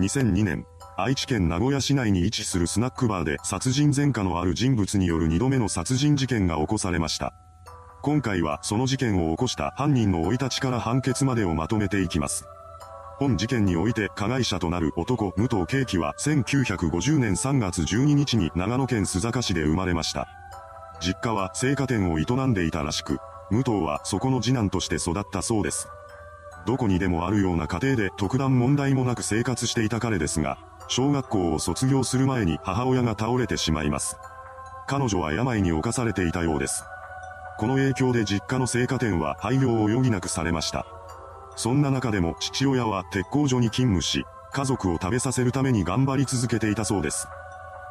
2002年、愛知県名古屋市内に位置するスナックバーで殺人前科のある人物による2度目の殺人事件が起こされました。今回はその事件を起こした犯人の生い立ちから判決までをまとめていきます。本事件において加害者となる男、武藤慶樹は1950年3月12日に長野県須坂市で生まれました。実家は青果店を営んでいたらしく、武藤はそこの次男として育ったそうです。どこにでもあるような家庭で特段問題もなく生活していた彼ですが、小学校を卒業する前に母親が倒れてしまいます。彼女は病に侵されていたようです。この影響で実家の青果店は廃業を余儀なくされました。そんな中でも父親は鉄工所に勤務し、家族を食べさせるために頑張り続けていたそうです。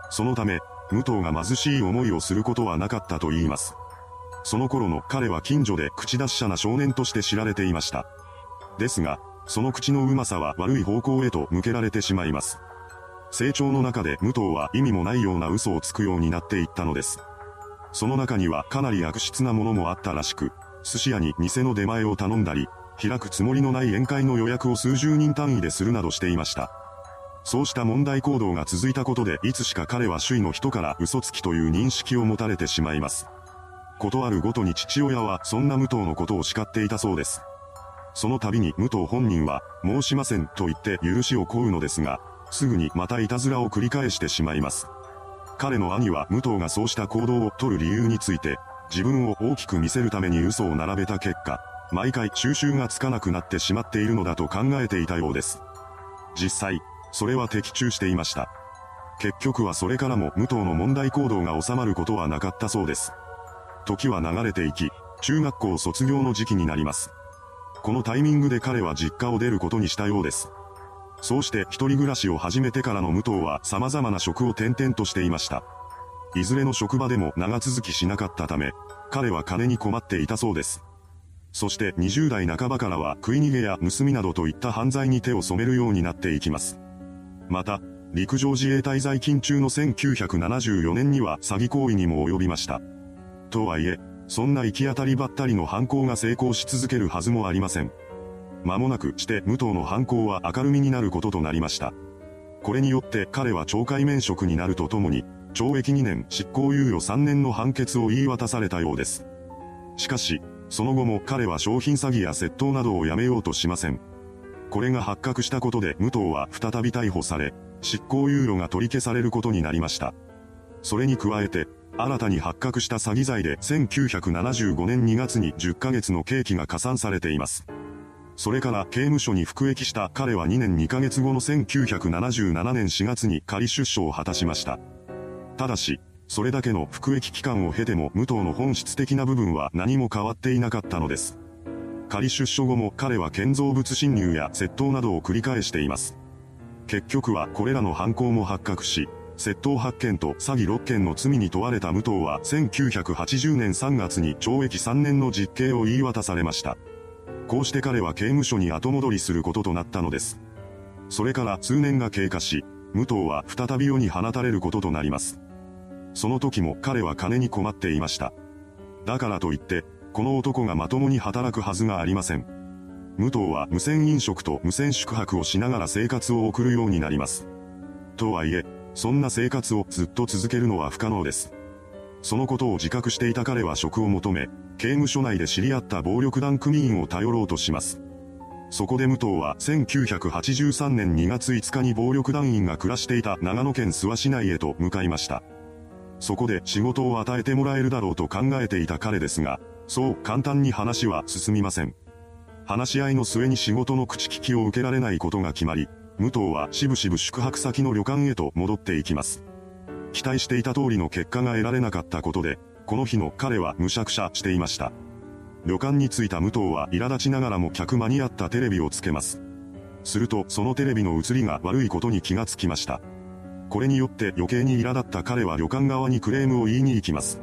そのため、武藤が貧しい思いをすることはなかったと言います。その頃の彼は近所で口達者な少年として知られていました。ですが、その口のうまさは悪い方向へと向けられてしまいます。成長の中で武藤は意味もないような嘘をつくようになっていったのです。その中にはかなり悪質なものもあったらしく、寿司屋に店の出前を頼んだり、開くつもりのない宴会の予約を数十人単位でするなどしていました。そうした問題行動が続いたことでいつしか彼は周囲の人から嘘つきという認識を持たれてしまいます。ことあるごとに父親はそんな武藤のことを叱っていたそうです。その度に武藤本人は、申しませんと言って許しを請うのですが、すぐにまたいたずらを繰り返してしまいます。彼の兄は武藤がそうした行動を取る理由について、自分を大きく見せるために嘘を並べた結果、毎回収集がつかなくなってしまっているのだと考えていたようです。実際、それは的中していました。結局はそれからも武藤の問題行動が収まることはなかったそうです。時は流れていき、中学校卒業の時期になります。このタイミングで彼は実家を出ることにしたようです。そうして一人暮らしを始めてからの武藤は様々な職を転々としていました。いずれの職場でも長続きしなかったため、彼は金に困っていたそうです。そして20代半ばからは食い逃げや盗みなどといった犯罪に手を染めるようになっていきます。また、陸上自衛隊在勤中の1974年には詐欺行為にも及びました。とはいえ、そんな行き当たりばったりの犯行が成功し続けるはずもありません。間もなくして武藤の犯行は明るみになることとなりました。これによって彼は懲戒免職になるとともに、懲役2年執行猶予3年の判決を言い渡されたようです。しかし、その後も彼は商品詐欺や窃盗などをやめようとしません。これが発覚したことで武藤は再び逮捕され、執行猶予が取り消されることになりました。それに加えて、新たに発覚した詐欺罪で1975年2月に10ヶ月の刑期が加算されています。それから刑務所に服役した彼は2年2ヶ月後の1977年4月に仮出所を果たしました。ただし、それだけの服役期間を経ても武藤の本質的な部分は何も変わっていなかったのです。仮出所後も彼は建造物侵入や窃盗などを繰り返しています。結局はこれらの犯行も発覚し、窃盗8件と詐欺6件の罪に問われた武藤は1980年3月に懲役3年の実刑を言い渡されました。こうして彼は刑務所に後戻りすることとなったのです。それから数年が経過し、武藤は再び世に放たれることとなります。その時も彼は金に困っていました。だからといって、この男がまともに働くはずがありません。武藤は無線飲食と無線宿泊をしながら生活を送るようになります。とはいえ、そんな生活をずっと続けるのは不可能です。そのことを自覚していた彼は職を求め、刑務所内で知り合った暴力団組員を頼ろうとします。そこで武藤は1983年2月5日に暴力団員が暮らしていた長野県諏訪市内へと向かいました。そこで仕事を与えてもらえるだろうと考えていた彼ですが、そう簡単に話は進みません。話し合いの末に仕事の口利きを受けられないことが決まり、武藤はしぶしぶ宿泊先の旅館へと戻っていきます。期待していた通りの結果が得られなかったことで、この日の彼はむしゃくしゃしていました。旅館に着いた武藤は苛立ちながらも客間にあったテレビをつけます。するとそのテレビの映りが悪いことに気がつきました。これによって余計に苛立った彼は旅館側にクレームを言いに行きます。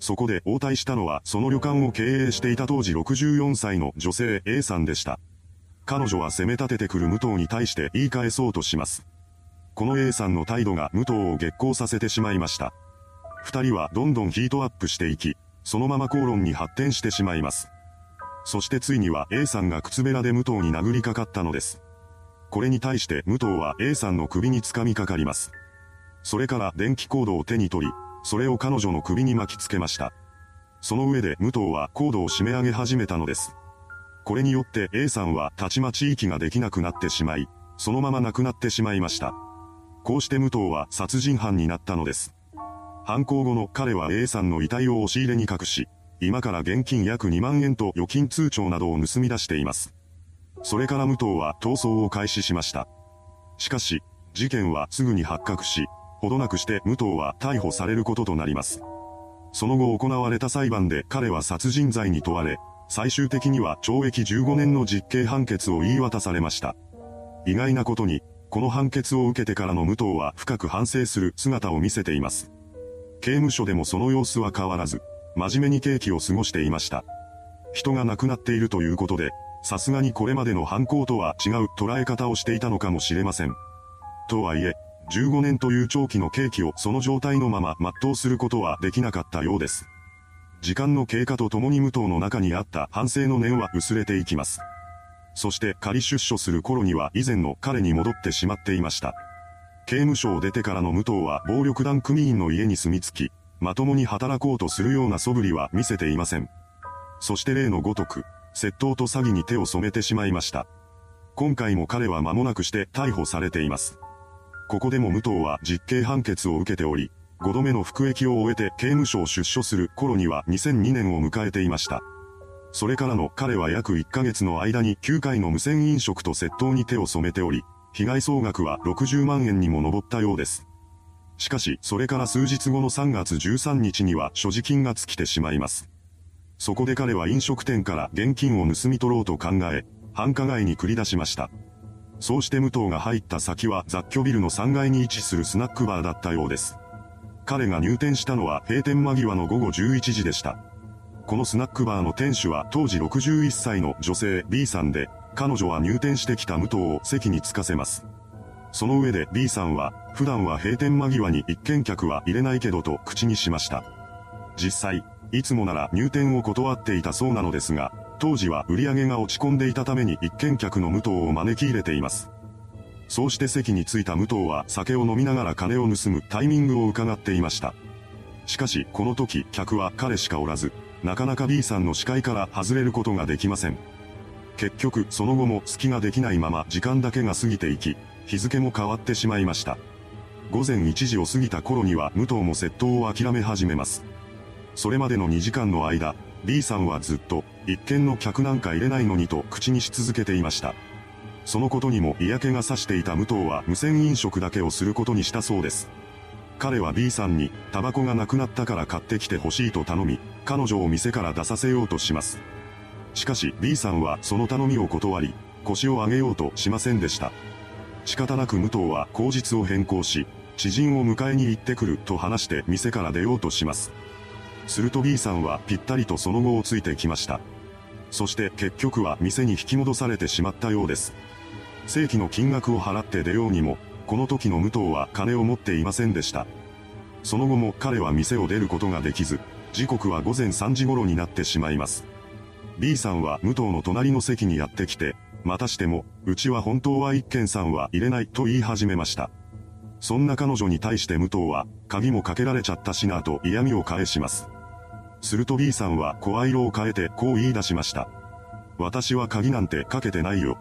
そこで応対したのはその旅館を経営していた当時64歳の女性 A さんでした。彼女は攻め立ててくる武藤に対して言い返そうとします。この A さんの態度が武藤を激高させてしまいました。二人はどんどんヒートアップしていき、そのまま口論に発展してしまいます。そしてついには A さんが靴べらで武藤に殴りかかったのです。これに対して武藤は A さんの首に掴みかかります。それから電気コードを手に取り、それを彼女の首に巻きつけました。その上で武藤はコードを締め上げ始めたのです。これによって A さんはたちまち息ができなくなってしまい、そのまま亡くなってしまいました。こうして武藤は殺人犯になったのです。犯行後の彼は A さんの遺体を押し入れに隠し、今から現金約2万円と預金通帳などを盗み出しています。それから武藤は逃走を開始しました。しかし、事件はすぐに発覚し、ほどなくして武藤は逮捕されることとなります。その後行われた裁判で彼は殺人罪に問われ、最終的には懲役15年の実刑判決を言い渡されました。意外なことに、この判決を受けてからの武藤は深く反省する姿を見せています。刑務所でもその様子は変わらず、真面目に刑期を過ごしていました。人が亡くなっているということで、さすがにこれまでの犯行とは違う捉え方をしていたのかもしれません。とはいえ、15年という長期の刑期をその状態のまま全うすることはできなかったようです。時間の経過とともに武藤の中にあった反省の念は薄れていきます。そして仮出所する頃には以前の彼に戻ってしまっていました。刑務所を出てからの武藤は暴力団組員の家に住み着き、まともに働こうとするような素振りは見せていません。そして例のごとく、窃盗と詐欺に手を染めてしまいました。今回も彼は間もなくして逮捕されています。ここでも武藤は実刑判決を受けており、5度目の服役を終えて刑務所を出所する頃には2002年を迎えていました。それからの彼は約1ヶ月の間に9回の無線飲食と窃盗に手を染めており、被害総額は60万円にも上ったようです。しかし、それから数日後の3月13日には所持金が尽きてしまいます。そこで彼は飲食店から現金を盗み取ろうと考え、繁華街に繰り出しました。そうして武藤が入った先は雑居ビルの3階に位置するスナックバーだったようです。彼が入店したのは閉店間際の午後11時でした。このスナックバーの店主は当時61歳の女性 B さんで、彼女は入店してきた武藤を席に着かせます。その上で B さんは、普段は閉店間際に一見客は入れないけどと口にしました。実際、いつもなら入店を断っていたそうなのですが、当時は売り上げが落ち込んでいたために一見客の武藤を招き入れています。そうして席に着いた武藤は酒を飲みながら金を盗むタイミングを伺っていました。しかし、この時、客は彼しかおらず、なかなか B さんの視界から外れることができません。結局、その後も隙ができないまま時間だけが過ぎていき、日付も変わってしまいました。午前1時を過ぎた頃には武藤も窃盗を諦め始めます。それまでの2時間の間、B さんはずっと、一見の客なんか入れないのにと口にし続けていました。そのことにも嫌気がさしていた武藤は無線飲食だけをすることにしたそうです。彼は B さんに、タバコがなくなったから買ってきてほしいと頼み、彼女を店から出させようとします。しかし B さんはその頼みを断り、腰を上げようとしませんでした。仕方なく武藤は口実を変更し、知人を迎えに行ってくると話して店から出ようとします。すると B さんはぴったりとその後をついてきました。そして結局は店に引き戻されてしまったようです。正規の金額を払って出ようにも、この時の武藤は金を持っていませんでした。その後も彼は店を出ることができず、時刻は午前3時頃になってしまいます。B さんは武藤の隣の席にやってきて、またしても、うちは本当は一軒さんは入れないと言い始めました。そんな彼女に対して武藤は、鍵もかけられちゃったしなと嫌味を返します。すると B さんは声色を変えてこう言い出しました。私は鍵なんてかけてないよ。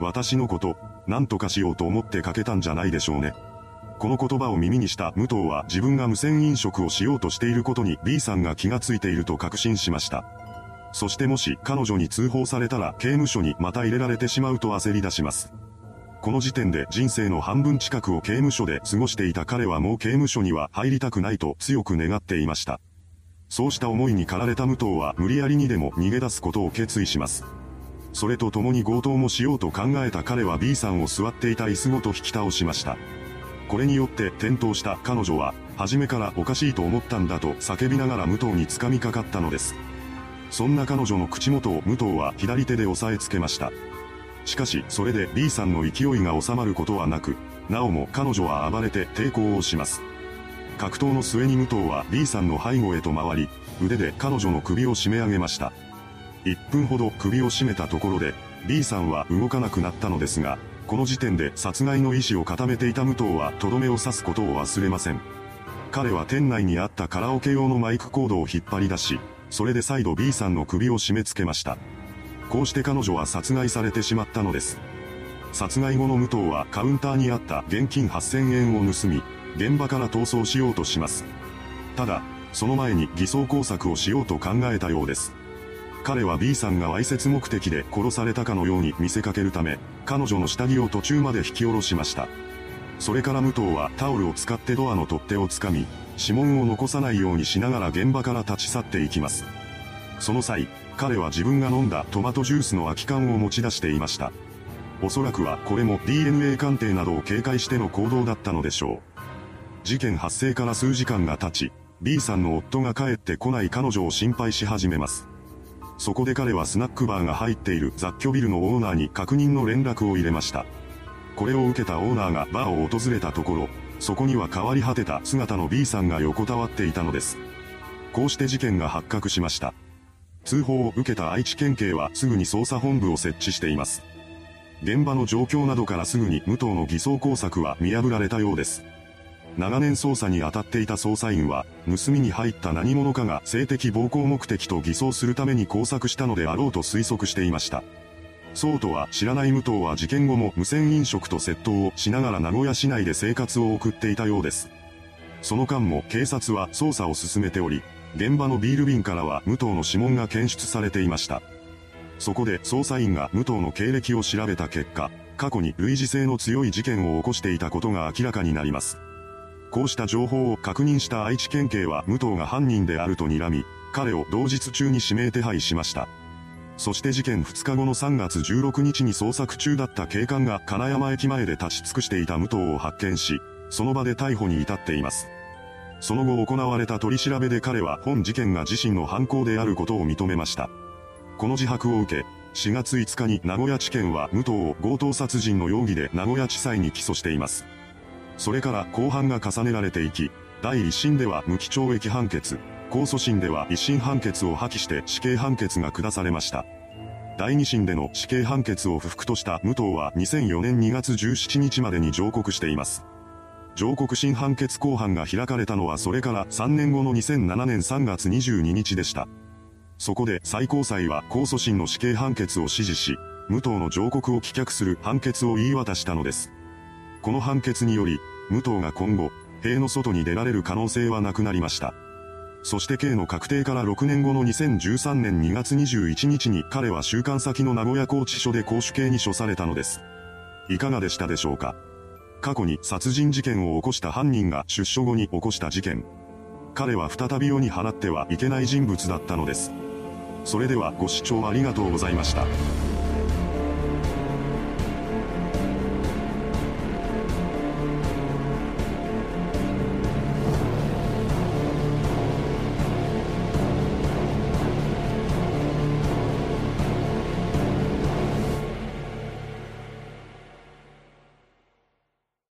私のこと、何とかしようと思ってかけたんじゃないでしょうね。この言葉を耳にした武藤は自分が無線飲食をしようとしていることに B さんが気がついていると確信しました。そしてもし彼女に通報されたら刑務所にまた入れられてしまうと焦り出します。この時点で人生の半分近くを刑務所で過ごしていた彼はもう刑務所には入りたくないと強く願っていました。そうした思いに駆られた武藤は無理やりにでも逃げ出すことを決意します。それと共に強盗もしようと考えた彼は B さんを座っていた椅子ごと引き倒しました。これによって転倒した彼女は、初めからおかしいと思ったんだと叫びながら武藤に掴みかかったのです。そんな彼女の口元を武藤は左手で押さえつけました。しかし、それで B さんの勢いが収まることはなく、なおも彼女は暴れて抵抗をします。格闘の末に武藤は B さんの背後へと回り、腕で彼女の首を締め上げました。1分ほど首を絞めたところで、B さんは動かなくなったのですが、この時点で殺害の意思を固めていた武藤はとどめを刺すことを忘れません。彼は店内にあったカラオケ用のマイクコードを引っ張り出し、それで再度 B さんの首を締め付けました。こうして彼女は殺害されてしまったのです。殺害後の武藤はカウンターにあった現金8000円を盗み、現場から逃走しようとします。ただ、その前に偽装工作をしようと考えたようです。彼は B さんがわいせつ目的で殺されたかのように見せかけるため、彼女の下着を途中まで引き下ろしました。それから武藤はタオルを使ってドアの取っ手をつかみ、指紋を残さないようにしながら現場から立ち去っていきます。その際、彼は自分が飲んだトマトジュースの空き缶を持ち出していました。おそらくはこれも DNA 鑑定などを警戒しての行動だったのでしょう。事件発生から数時間が経ち、B さんの夫が帰ってこない彼女を心配し始めます。そこで彼はスナックバーが入っている雑居ビルのオーナーに確認の連絡を入れました。これを受けたオーナーがバーを訪れたところ、そこには変わり果てた姿の B さんが横たわっていたのです。こうして事件が発覚しました。通報を受けた愛知県警はすぐに捜査本部を設置しています。現場の状況などからすぐに武藤の偽装工作は見破られたようです。長年捜査に当たっていた捜査員は、盗みに入った何者かが性的暴行目的と偽装するために工作したのであろうと推測していました。そうとは知らない武藤は事件後も無線飲食と窃盗をしながら名古屋市内で生活を送っていたようです。その間も警察は捜査を進めており、現場のビール瓶からは武藤の指紋が検出されていました。そこで捜査員が武藤の経歴を調べた結果、過去に類似性の強い事件を起こしていたことが明らかになります。こうした情報を確認した愛知県警は武藤が犯人であると睨み、彼を同日中に指名手配しました。そして事件2日後の3月16日に捜索中だった警官が金山駅前で立ち尽くしていた武藤を発見し、その場で逮捕に至っています。その後行われた取り調べで彼は本事件が自身の犯行であることを認めました。この自白を受け、4月5日に名古屋地検は武藤を強盗殺人の容疑で名古屋地裁に起訴しています。それから公判が重ねられていき、第1審では無期懲役判決、控訴審では一審判決を破棄して死刑判決が下されました。第2審での死刑判決を不服とした武藤は2004年2月17日までに上告しています。上告審判決公判が開かれたのはそれから3年後の2007年3月22日でした。そこで最高裁は控訴審の死刑判決を支持し、武藤の上告を棄却する判決を言い渡したのです。この判決により、武藤が今後、塀の外に出られる可能性はなくなりました。そして刑の確定から6年後の2013年2月21日に彼は収監先の名古屋拘置所で公主刑に処されたのです。いかがでしたでしょうか？過去に殺人事件を起こした犯人が出所後に起こした事件。彼は再び世に放ってはいけない人物だったのです。それではご視聴ありがとうございました。